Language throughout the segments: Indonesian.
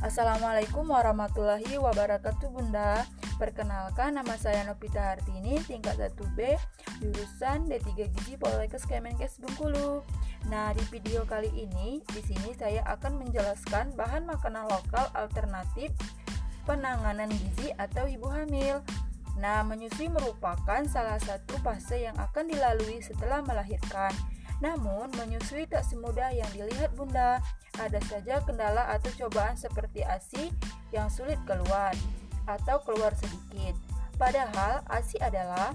Assalamualaikum warahmatullahi wabarakatuh Bunda. Perkenalkan nama saya Novita Hartini tingkat 1B jurusan D3 Gizi Poltekkes Kemenkes Bengkulu. Nah, di video kali ini di sini saya akan menjelaskan bahan makanan lokal alternatif penanganan gizi atau ibu hamil. Nah, menyusui merupakan salah satu fase yang akan dilalui setelah melahirkan. Namun, menyusui tak semudah yang dilihat Bunda. Ada saja kendala atau cobaan seperti ASI yang sulit keluar atau keluar sedikit. Padahal ASI adalah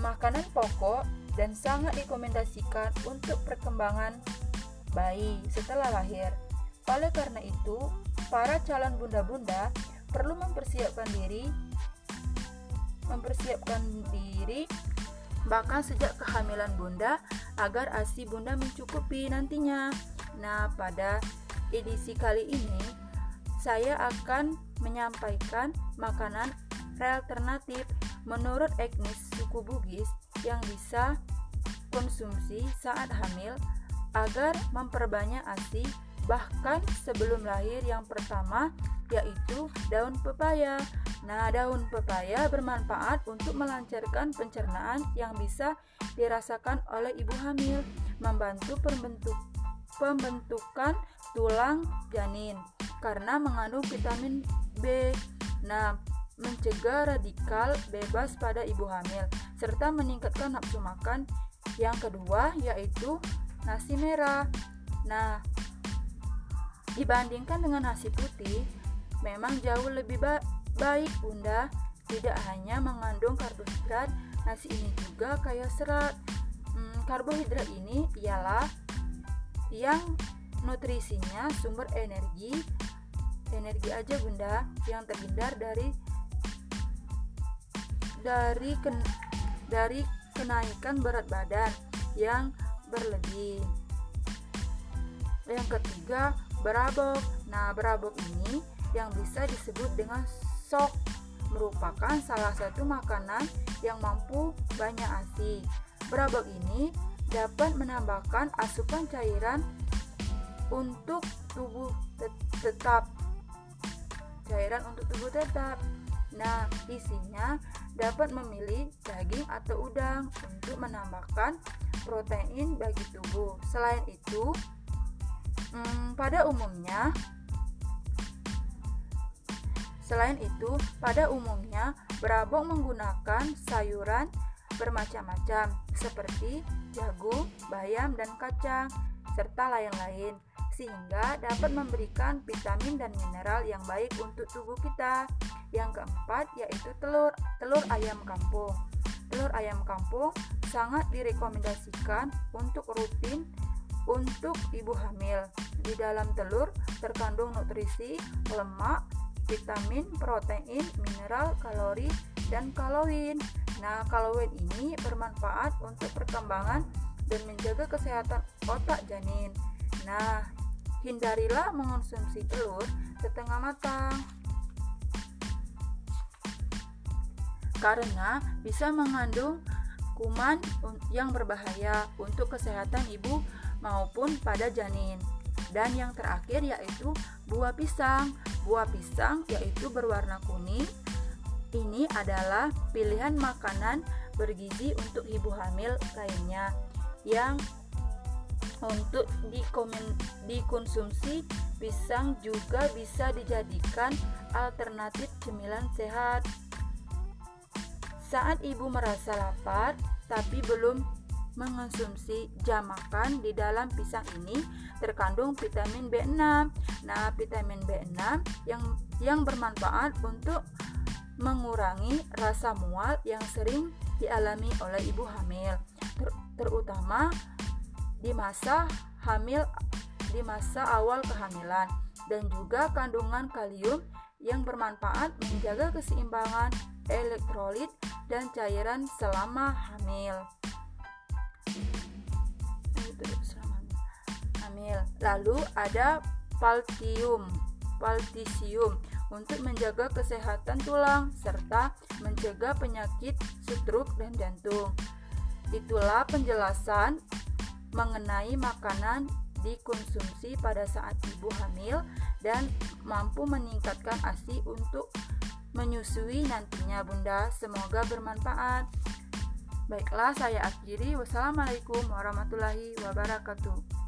makanan pokok dan sangat direkomendasikan untuk perkembangan bayi setelah lahir. Oleh karena itu, para calon bunda-bunda perlu mempersiapkan diri mempersiapkan diri bahkan sejak kehamilan bunda agar ASI bunda mencukupi nantinya. Nah, pada edisi kali ini saya akan menyampaikan makanan alternatif menurut etnis suku Bugis yang bisa konsumsi saat hamil agar memperbanyak ASI bahkan sebelum lahir yang pertama yaitu daun pepaya. Nah, daun pepaya bermanfaat untuk melancarkan pencernaan yang bisa dirasakan oleh ibu hamil, membantu pembentuk, pembentukan tulang janin karena mengandung vitamin B. Nah, mencegah radikal bebas pada ibu hamil serta meningkatkan nafsu makan. Yang kedua yaitu nasi merah. Nah, dibandingkan dengan nasi putih, memang jauh lebih ba baik Bunda. Tidak hanya mengandung karbohidrat, nasi ini juga kaya serat. Hmm, karbohidrat ini ialah yang nutrisinya sumber energi energi aja Bunda yang terhindar dari dari ken, dari kenaikan berat badan yang berlebih. Yang ketiga, berabok. Nah, berabok ini yang bisa disebut dengan sok merupakan salah satu makanan yang mampu banyak ASI. Berabok ini dapat menambahkan asupan cairan untuk tubuh tetap. Cairan untuk tubuh tetap. Nah, isinya dapat memilih daging atau udang untuk menambahkan protein bagi tubuh. Selain itu, hmm, pada umumnya Selain itu, pada umumnya berabok menggunakan sayuran bermacam-macam seperti jagung, bayam, dan kacang, serta lain-lain, sehingga dapat memberikan vitamin dan mineral yang baik untuk tubuh kita. Yang keempat yaitu telur, telur ayam kampung. Telur ayam kampung sangat direkomendasikan untuk rutin untuk ibu hamil. Di dalam telur terkandung nutrisi, lemak, vitamin, protein, mineral, kalori, dan kaloin. Nah, kaloin ini bermanfaat untuk perkembangan dan menjaga kesehatan otak janin. Nah, hindarilah mengonsumsi telur setengah matang. Karena bisa mengandung kuman yang berbahaya untuk kesehatan ibu maupun pada janin. Dan yang terakhir yaitu buah pisang. Buah pisang yaitu berwarna kuning. Ini adalah pilihan makanan bergizi untuk ibu hamil lainnya yang untuk dikonsumsi pisang juga bisa dijadikan alternatif cemilan sehat. Saat ibu merasa lapar tapi belum mengonsumsi jam makan di dalam pisang ini terkandung vitamin B6. Nah, vitamin B6 yang yang bermanfaat untuk mengurangi rasa mual yang sering dialami oleh ibu hamil, ter, terutama di masa hamil di masa awal kehamilan dan juga kandungan kalium yang bermanfaat menjaga keseimbangan elektrolit dan cairan selama hamil. Lalu ada paltium, paltisium untuk menjaga kesehatan tulang serta mencegah penyakit stroke dan jantung. Itulah penjelasan mengenai makanan dikonsumsi pada saat ibu hamil dan mampu meningkatkan ASI untuk menyusui nantinya Bunda. Semoga bermanfaat. Baiklah, saya akhiri. Wassalamualaikum warahmatullahi wabarakatuh.